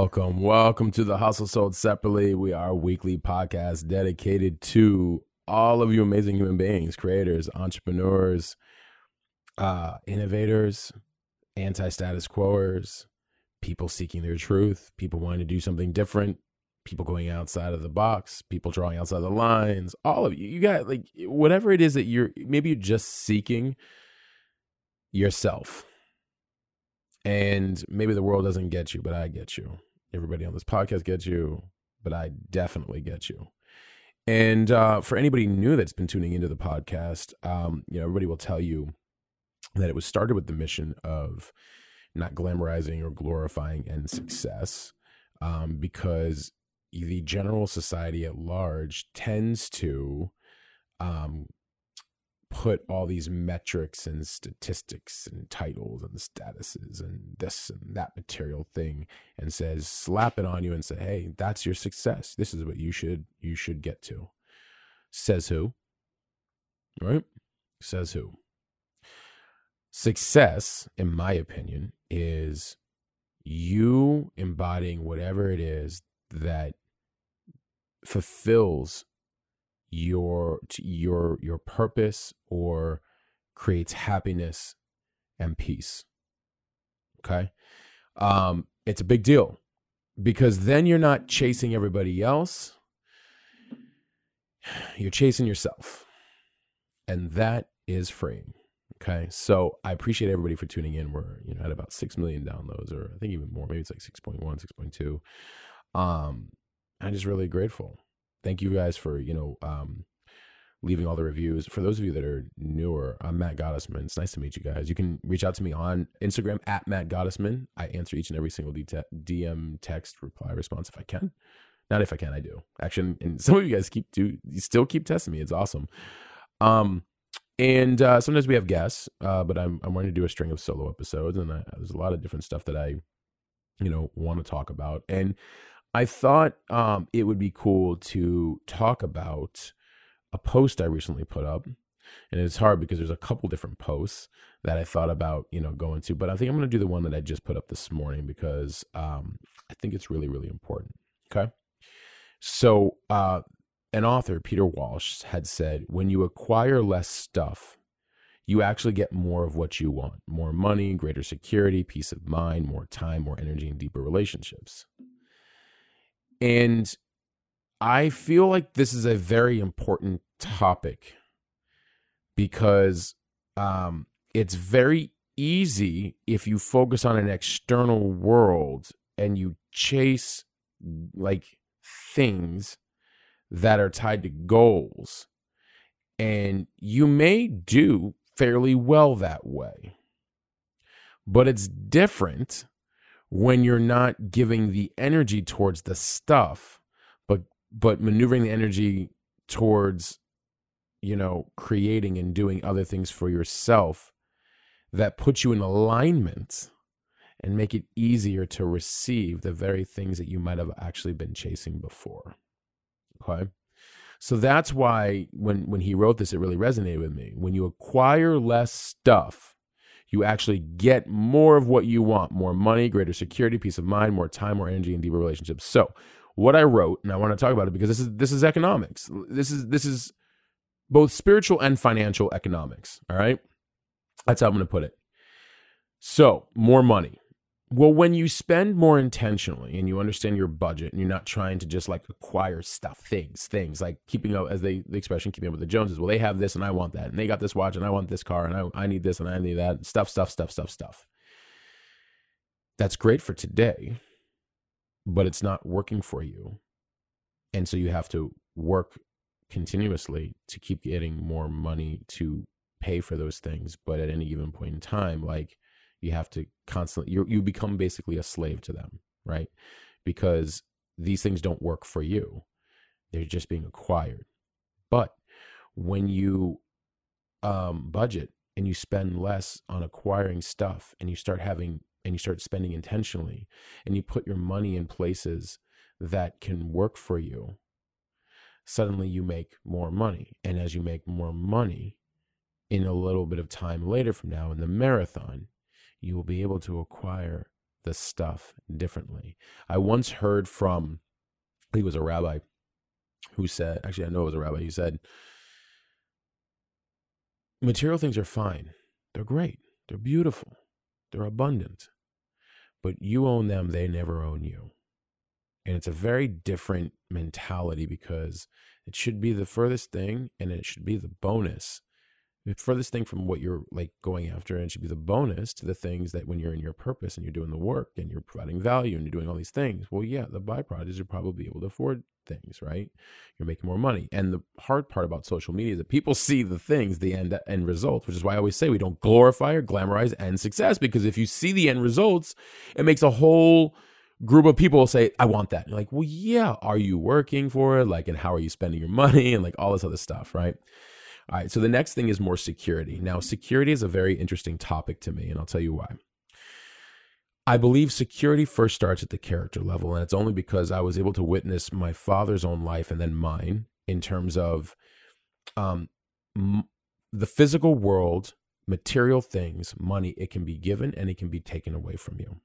Welcome, welcome to the Hustle Sold Separately. We are a weekly podcast dedicated to all of you amazing human beings, creators, entrepreneurs, uh, innovators, anti-status quoers, people seeking their truth, people wanting to do something different, people going outside of the box, people drawing outside the lines. All of you, you got like whatever it is that you're maybe you're just seeking yourself and maybe the world doesn't get you, but I get you. Everybody on this podcast gets you, but I definitely get you. And uh, for anybody new that's been tuning into the podcast, um, you know, everybody will tell you that it was started with the mission of not glamorizing or glorifying end success, um, because the general society at large tends to um, put all these metrics and statistics and titles and statuses and this and that material thing and says slap it on you and say hey that's your success. This is what you should you should get to. Says who? Right? Says who? Success in my opinion is you embodying whatever it is that fulfills your your your purpose or creates happiness and peace okay? Um it's a big deal because then you're not chasing everybody else. You're chasing yourself. And that is freeing okay? So i appreciate everybody for tuning in. We're you know at about 6 million downloads or i think even more maybe it's like 6.1 6.2 um i'm just really grateful thank you guys for you know um, leaving all the reviews. For those of you that are newer, I'm Matt Gottesman. It's nice to meet you guys. You can reach out to me on Instagram at Matt Gottesman. I answer each and every single DM, text, reply, response if I can. Not if I can, I do. Actually, and some of you guys keep do you still keep testing me. It's awesome. Um, and uh, sometimes we have guests, uh, but I'm I'm wanting to do a string of solo episodes, and I, there's a lot of different stuff that I, you know, want to talk about. And I thought um, it would be cool to talk about a post I recently put up. And it's hard because there's a couple different posts that I thought about, you know, going to, but I think I'm going to do the one that I just put up this morning because um, I think it's really, really important. Okay. So, uh, an author, Peter Walsh, had said, when you acquire less stuff, you actually get more of what you want more money, greater security, peace of mind, more time, more energy, and deeper relationships. And I feel like this is a very important topic because um, it's very easy if you focus on an external world and you chase like things that are tied to goals. And you may do fairly well that way. But it's different when you're not giving the energy towards the stuff but but maneuvering the energy towards you know creating and doing other things for yourself that put you in alignment and make it easier to receive the very things that you might have actually been chasing before okay? So that's why when when he wrote this it really resonated with me. When you acquire less stuff you actually get more of what you want more money, greater security, peace of mind, more time, more energy, and deeper relationships. So, what I wrote, and I want to talk about it because this is this is economics. This is this is both spiritual and financial economics. All right. That's how I'm going to put it. So, more money. Well, when you spend more intentionally and you understand your budget and you're not trying to just like acquire stuff, things, things like keeping up, as they, the expression, keeping up with the Joneses. Well, they have this and I want that. And they got this watch and I want this car and I, I need this and I need that. Stuff, stuff, stuff, stuff, stuff. That's great for today, but it's not working for you. And so you have to work continuously to keep getting more money to pay for those things. But at any given point in time, like, You have to constantly you you become basically a slave to them, right? Because these things don't work for you. They're just being acquired. But when you um, budget and you spend less on acquiring stuff and you start having and you start spending intentionally and you put your money in places that can work for you, suddenly you make more money. And as you make more money, in a little bit of time later from now in the marathon, you will be able to acquire the stuff differently. I once heard from, he was a rabbi who said, actually, I know it was a rabbi, he said, material things are fine. They're great. They're beautiful. They're abundant. But you own them, they never own you. And it's a very different mentality because it should be the furthest thing and it should be the bonus furthest thing from what you're like going after and should be the bonus to the things that when you're in your purpose and you're doing the work and you're providing value and you're doing all these things well yeah the byproduct is you're probably able to afford things right you're making more money and the hard part about social media is that people see the things the end end results which is why i always say we don't glorify or glamorize end success because if you see the end results it makes a whole group of people say, I want that. you're like, well, yeah, are you working for it? Like, and how are you spending your money? And like all this other stuff, right? All right. So the next thing is more security. Now, security is a very interesting topic to me, and I'll tell you why. I believe security first starts at the character level, and it's only because I was able to witness my father's own life and then mine in terms of um, m- the physical world, material things, money. It can be given and it can be taken away from you.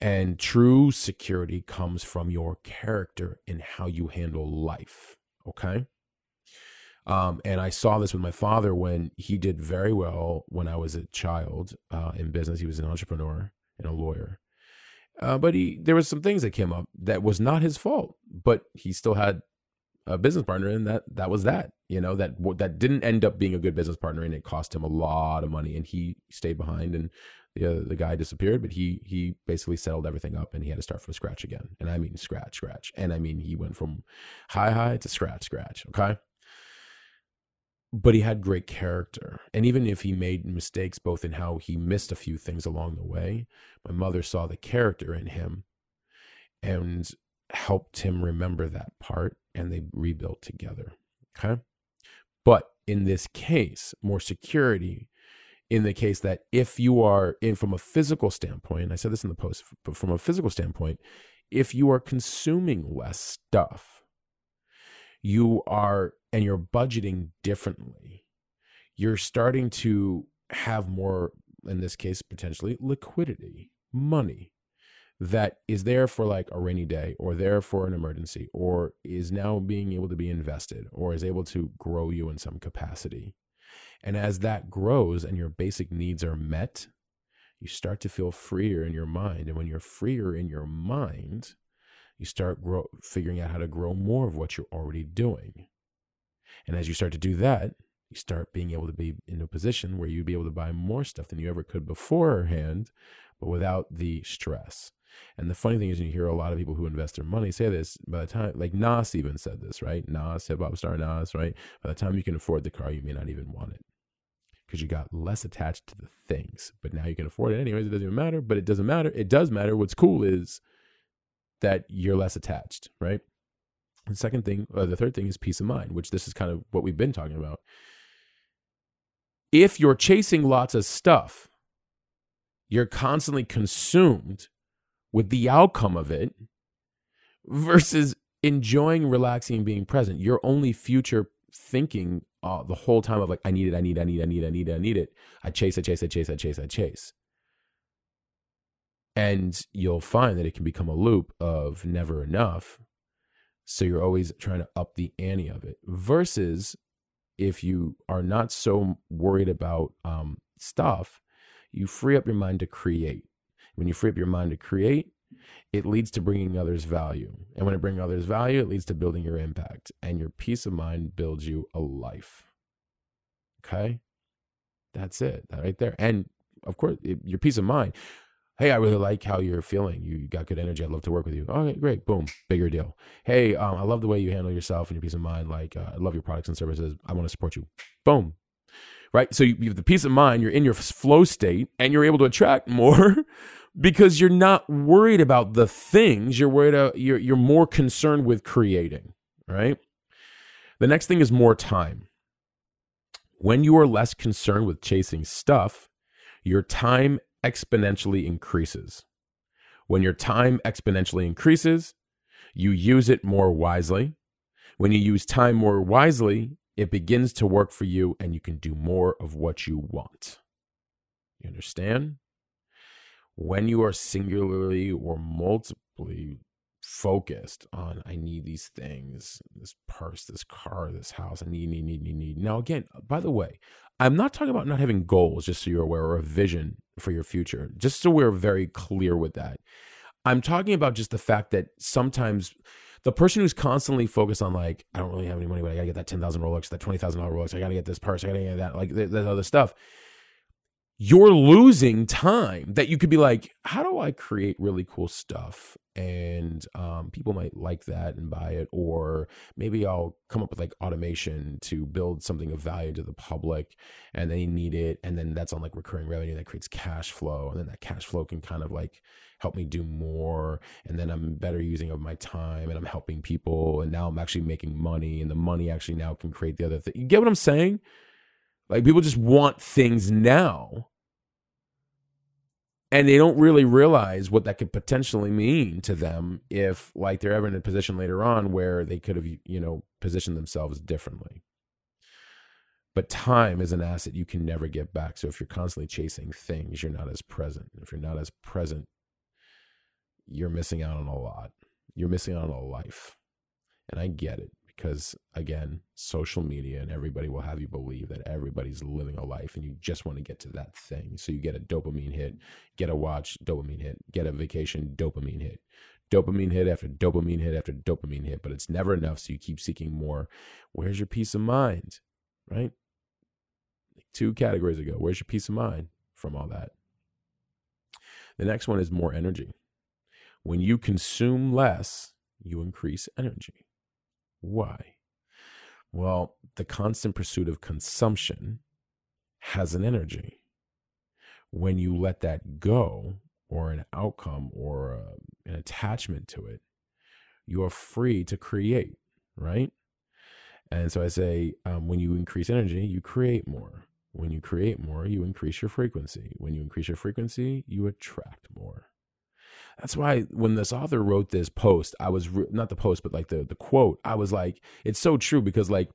And true security comes from your character and how you handle life. Okay. Um, and I saw this with my father when he did very well when I was a child uh, in business. He was an entrepreneur and a lawyer. Uh, but he there was some things that came up that was not his fault, but he still had a business partner, and that that was that. You know that that didn't end up being a good business partner, and it cost him a lot of money, and he stayed behind, and the the guy disappeared, but he he basically settled everything up, and he had to start from scratch again, and I mean scratch, scratch, and I mean he went from high high to scratch, scratch. Okay, but he had great character. And even if he made mistakes, both in how he missed a few things along the way, my mother saw the character in him and helped him remember that part and they rebuilt together. Okay. But in this case, more security in the case that if you are in from a physical standpoint, I said this in the post, but from a physical standpoint, if you are consuming less stuff, you are and you're budgeting differently, you're starting to have more, in this case, potentially liquidity, money that is there for like a rainy day or there for an emergency or is now being able to be invested or is able to grow you in some capacity. And as that grows and your basic needs are met, you start to feel freer in your mind. And when you're freer in your mind, you start grow, figuring out how to grow more of what you're already doing. And as you start to do that, you start being able to be in a position where you'd be able to buy more stuff than you ever could beforehand, but without the stress. And the funny thing is, you hear a lot of people who invest their money say this. By the time, like Nas even said this, right? Nas, hip hop star Nas, right? By the time you can afford the car, you may not even want it because you got less attached to the things. But now you can afford it anyways. It doesn't even matter. But it doesn't matter. It does matter. What's cool is that you're less attached, right? The second thing, or the third thing is peace of mind, which this is kind of what we've been talking about. If you're chasing lots of stuff, you're constantly consumed with the outcome of it versus enjoying, relaxing, and being present. You're only future thinking uh, the whole time of like, I need it, I need, I need, I need, I need, it, I need it. I chase, I chase, I chase, I chase, I chase. And you'll find that it can become a loop of never enough so you're always trying to up the ante of it versus if you are not so worried about um, stuff, you free up your mind to create. When you free up your mind to create, it leads to bringing others value. And when it brings others value, it leads to building your impact. And your peace of mind builds you a life. Okay? That's it, right there. And of course, it, your peace of mind Hey, I really like how you're feeling. You got good energy. I'd love to work with you. Okay, great. Boom. Bigger deal. Hey, um, I love the way you handle yourself and your peace of mind. Like, uh, I love your products and services. I want to support you. Boom. right? So you, you have the peace of mind, you're in your flow state, and you're able to attract more because you're not worried about the things. You're worried. About, you're you're more concerned with creating, right? The next thing is more time. When you are less concerned with chasing stuff, your time exponentially increases. When your time exponentially increases, you use it more wisely. When you use time more wisely, it begins to work for you and you can do more of what you want. You understand? When you are singularly or multiply focused on I need these things, this purse, this car, this house, I need, need, need, need, need. Now, again, by the way, I'm not talking about not having goals, just so you're aware, or a vision for your future, just so we're very clear with that. I'm talking about just the fact that sometimes the person who's constantly focused on like, I don't really have any money, but I gotta get that ten thousand Rolex, that twenty thousand dollar Rolex, I gotta get this purse, I gotta get that, like that other stuff. You're losing time that you could be like, how do I create really cool stuff? And um, people might like that and buy it or maybe i'll come up with like automation to build something of value to the public and they need it and then that's on like recurring revenue that creates cash flow and then that cash flow can kind of like help me do more and then i'm better using of my time and i'm helping people and now i'm actually making money and the money actually now can create the other thing you get what i'm saying like people just want things now. And they don't really realize what that could potentially mean to them if like they're ever in a position later on where they could have you know positioned themselves differently. But time is an asset you can never get back. So if you're constantly chasing things you're not as present. If you're not as present you're missing out on a lot. You're missing out on a life. And i get it because again social media and everybody will have you believe that everybody's living a life and you just want to get to that thing. So you get a dopamine hit get a watch dopamine hit get a vacation dopamine hit. Dopamine hit after dopamine hit after dopamine hit but it's never enough so you keep seeking more. Where's your peace of mind right? Two categories ago where's your peace of mind from all that? The next one is more energy. When you consume less you increase energy why? Well, the constant pursuit of consumption has an energy. When you let that go, or an outcome, or a, uh, an attachment to it, you are free to create, right? And so I say, um, when you increase energy, you create more. When you create more, you increase your frequency. When you increase your frequency, you attract more. That's why when this author wrote this post, I was re- not the post, but like the the quote. I was like, it's so true because like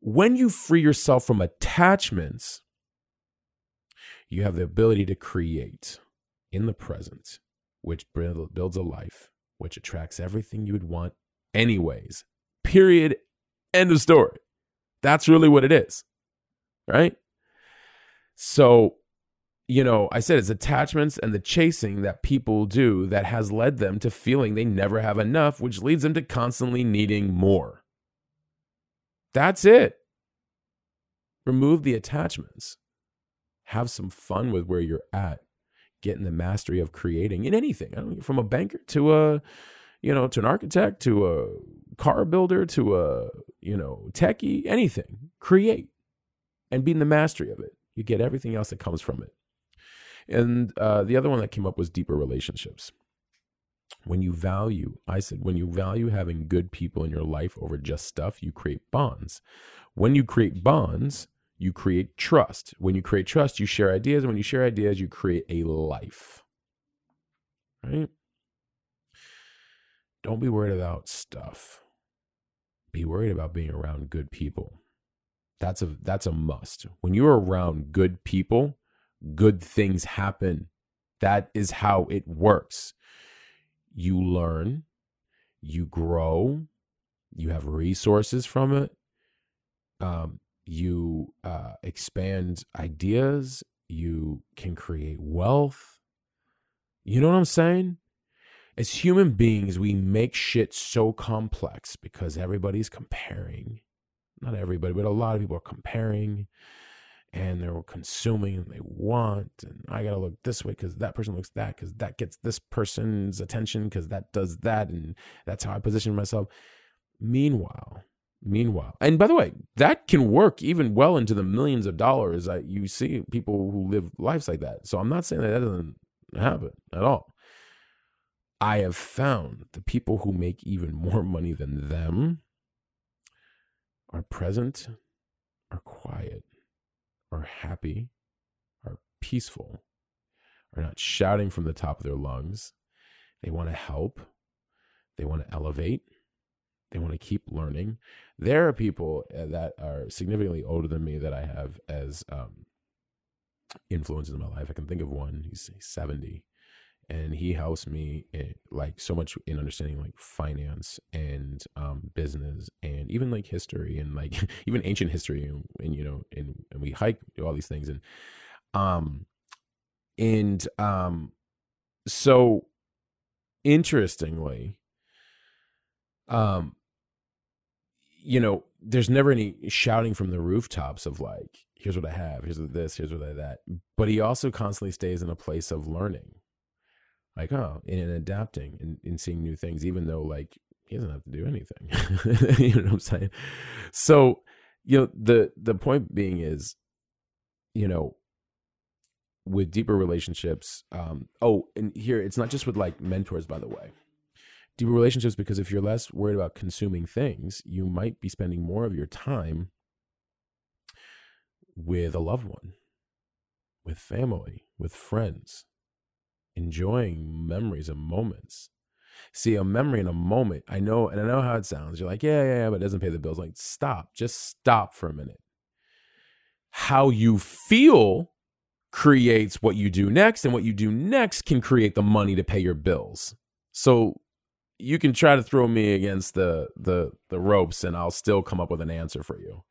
when you free yourself from attachments, you have the ability to create in the present, which builds a life, which attracts everything you would want, anyways. Period. End of story. That's really what it is, right? So you know, I said it's attachments and the chasing that people do that has led them to feeling they never have enough, which leads them to constantly needing more. That's it. Remove the attachments. Have some fun with where you're at. Get in the mastery of creating in anything. I don't know, from a banker to a, you know, to an architect to a car builder to a, you know, techie, anything. Create and be in the mastery of it. You get everything else that comes from it. And uh, the other one that came up was deeper relationships. When you value, I said, when you value having good people in your life over just stuff, you create bonds. When you create bonds, you create trust. When you create trust, you share ideas. And When you share ideas, you create a life. Right? Don't be worried about stuff. Be worried about being around good people. That's a that's a must. When you're around good people, good things happen. That is how it works. You learn, you grow, you have resources from it, um, you uh, expand ideas, you can create wealth. You know what I'm saying? As human beings, we make shit so complex because everybody's comparing. Not everybody, but a lot of people are comparing and they're consuming and they want and i gotta look this way because that person looks that because that gets this person's attention because that does that and that's how i position myself meanwhile Meanwhile, and by the way, that can work even well into the millions of dollars. I, you see people who live lives like that. So I'm not saying that that doesn't happen at all. I have found the people who make even more money than them are present, are quiet, are happy, are peaceful, are not shouting from the top of their lungs. They want to help, they want to elevate, they want to keep learning. There are people uh, that are significantly older than me that I have as um, influences in my life. I can think of one. He's 70 and he helps me in, like so much in understanding like finance and um, business and even like history and like even ancient history and, and you know and, and we hike do all these things and um and um so interestingly um you know, there's never any shouting from the rooftops of like, here's what I have, here's what this, here's what I that. But he also constantly stays in a place of learning. Like, oh, and, adapting and, and seeing new things, even though like he doesn't have to do anything. you know what I'm saying? So, you know, the the point being is, you know, with deeper relationships, um, oh, and here it's not just with like mentors, by the way deeper relationships because if you're less worried about consuming things, you might be spending more of your time with a loved one, with family, with friends, enjoying memories and moments. See, a memory in a moment, I know, and I know how it sounds. You're like, yeah, yeah, yeah, but it doesn't pay the bills. Like, stop, just stop for a minute. How you feel creates what you do next, and what you do next can create the money to pay your bills. So you can try to throw me against the the the ropes and I'll still come up with an answer for you.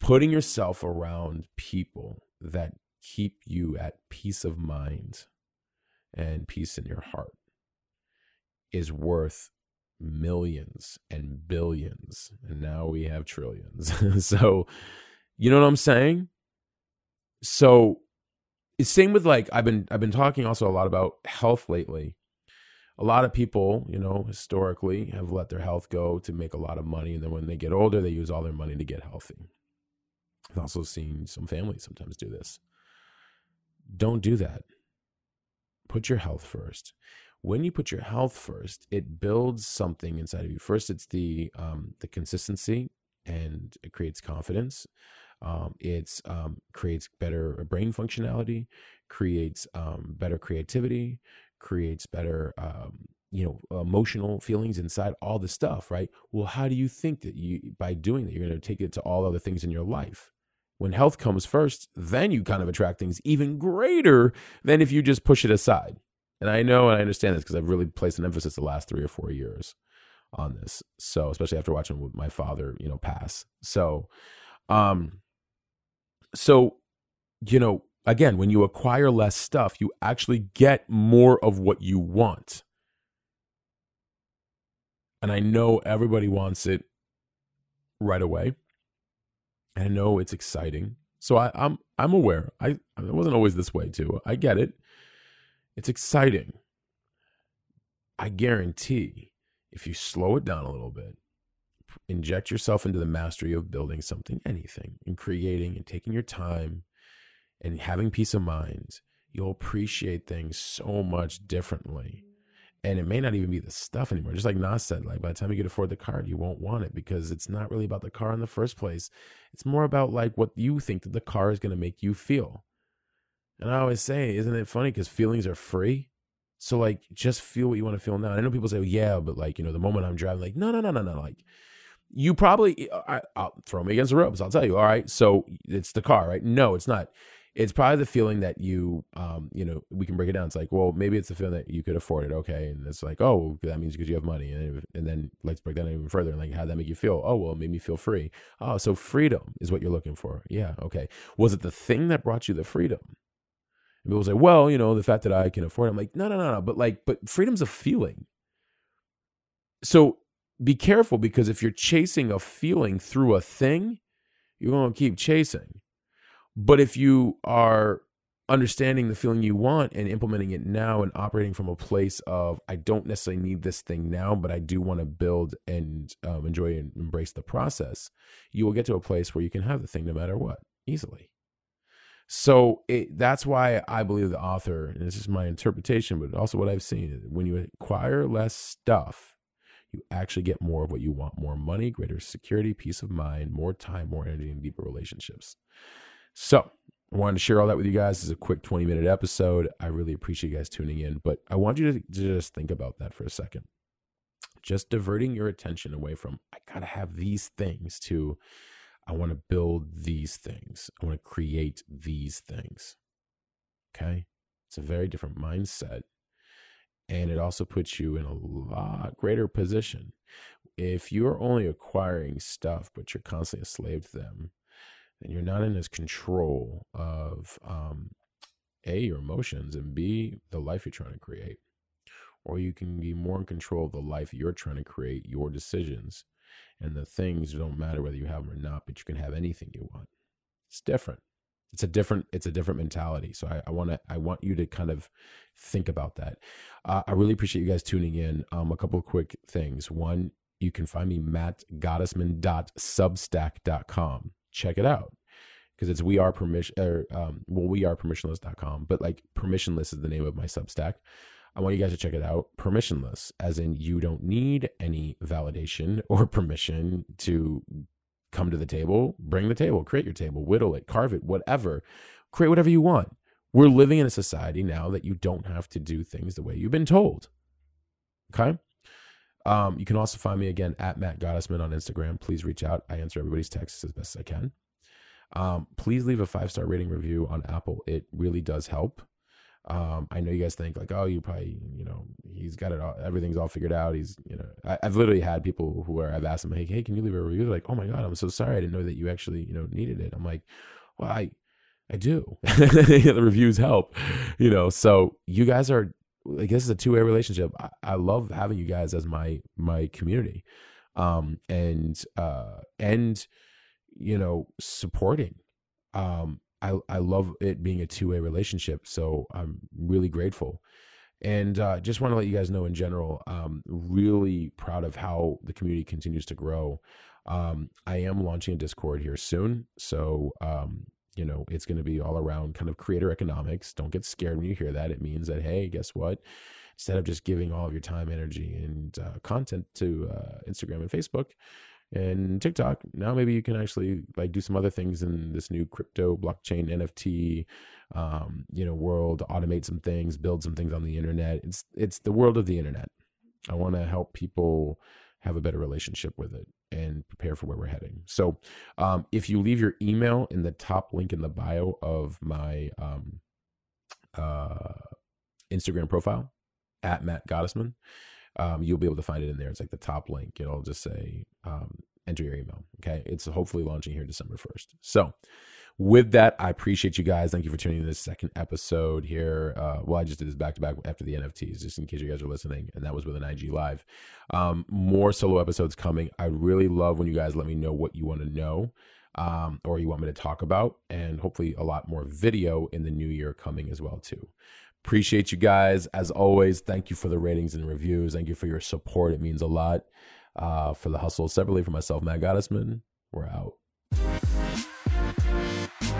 Putting yourself around people that keep you at peace of mind and peace in your heart is worth millions and billions and now we have trillions. so, you know what I'm saying? So, it's same with like I've been I've been talking also a lot about health lately a lot of people, you know, historically have let their health go to make a lot of money. And then when they get older, they use all their money to get healthy. I've also seen some families sometimes do this. Don't do that. Put your health first. When you put your health first, it builds something inside of you. First, it's the um, the consistency, and it creates confidence. Um, it um, creates better brain functionality, creates um, better creativity, creates better um, you know emotional feelings inside all the stuff right well how do you think that you by doing that you're going to take it to all other things in your life when health comes first then you kind of attract things even greater than if you just push it aside and i know and i understand this because i've really placed an emphasis the last three or four years on this so especially after watching my father you know pass so um so you know again, when you acquire less stuff, you actually get more of what you want. And I know everybody wants it right away. I know it's exciting. So I, I'm, I'm aware. I, I wasn't always this way too. I get it. It's exciting. I guarantee if you slow it down a little bit, inject yourself into the mastery of building something, anything, and creating and taking your time and having peace of mind, you'll appreciate things so much differently. And it may not even be the stuff anymore. Just like Nas said, like by the time you can afford the car, you won't want it because it's not really about the car in the first place. It's more about like what you think that the car is going to make you feel. And I always say, isn't it funny? Because feelings are free. So like, just feel what you want to feel now. And I know people say, well, yeah, but like, you know, the moment I'm driving, like, no, no, no, no, no. Like, you probably, I, will throw me against the ropes. I'll tell you. All right, so it's the car, right? No, it's not it's probably the feeling that you um you know we can break it down. It's like well maybe it's the feeling that you could afford it okay and it's like oh that means because you have money and, and then let's break that even further And like how that make you feel? Oh well it made me feel free. Oh so freedom is what you're looking for. Yeah okay. Was it the thing that brought you the freedom? And people say well you know the fact that i can afford it i'm like no no no no but like but freedom's a feeling. So be careful because if you're chasing a feeling through a thing you're going to keep chasing but if you are understanding the feeling you want and implementing it now and operating from a place of I don't necessarily need this thing now, but I do want to build and um, enjoy and embrace the process, you will get to a place where you can have the thing no matter what easily. So it, that's why I believe the author, and this is my interpretation, but also what I've seen. When you acquire less stuff, you actually get more of what you want more money, greater security, peace of mind, more time, more energy, and deeper relationships. So I wanted to share all that with you guys. This is a quick 20 minute episode. I really appreciate you guys tuning in, but I want you to, to just think about that for a second. Just diverting your attention away from, I got to have these things to, I want to build these things. I want to create these things. Okay. It's a very different mindset. And it also puts you in a lot greater position. If you're only acquiring stuff, but you're constantly a slave to them, then you're not in as control of um, A, your emotions, and B, the life you're trying to create. Or you can be more in control of the life you're trying to create, your decisions. And the things don't matter whether you have them or not, but you can have anything you want. It's different. It's a different, it's a different mentality. So I, I want to, I want you to kind of think about that. Uh, I really appreciate you guys tuning in. Um, a couple of quick things. One, you can find me mattgottesman.substack.com check it out. Because it's we are permission or um, well we are permissionless.com but like permissionless is the name of my substack. I want you guys to check it out. Permissionless as in you don't need any validation or permission to come to the table. Bring the table create your table whittle it carve it whatever. Create whatever you want. We're living in a society now that you don't have to do things the way you've been told. Okay um, you can also find me again at Matt Gottesman on Instagram. Please reach out. I answer everybody's texts as best as I can. Um, please leave a five star rating review on Apple. It really does help. Um, I know you guys think like, oh, you probably, you know, he's got it all, everything's all figured out. He's, you know, I, have literally had people who are, I've asked them, hey, hey, can you leave a review? They're like, oh my God, I'm so sorry. I didn't know that you actually, you know, needed it. I'm like, well, I, I do. the reviews help, you know. So you guys are like this is a two-way relationship. I, I, love having you guys as my my community um and uh and you know supporting. Um i i love it being a two-way relationship so i'm really grateful. And uh, just want to let you guys know in general um really proud of how the community continues to grow. Um i am launching a discord here soon so um you know it's going to be all around kind of creator economics. Don't get scared when you hear that. It means that hey guess what? Instead of just giving all of your time energy and uh, content to uh, instagram and facebook and tiktok now maybe you can actually like do some other things in this new crypto blockchain nft um, you know world automate some things build some things on the internet. It's it's the world of the internet. I want to help people have a better relationship with it and prepare for where we're heading. So, um, if you leave your email in the top link in the bio of my um, uh, Instagram profile at Matt Gottesman, um, you'll be able to find it in there. It's like the top link. It'll just say um, enter your email. Okay, it's hopefully launching here December first. So, with that, I appreciate you guys. Thank you for tuning in to this second episode here. Uh, well, I just did this back to back after the NFTs, just in case you guys are listening, and that was with an IG live. Um, more solo episodes coming. I really love when you guys let me know what you want to know. Um, or you want me to talk about, and hopefully a lot more video in the new year coming as well too. Appreciate you guys as always. Thank you for the ratings and reviews. Thank you for your support. It means a lot. Uh, for the hustle separately for myself, Matt Gottesman. We're out.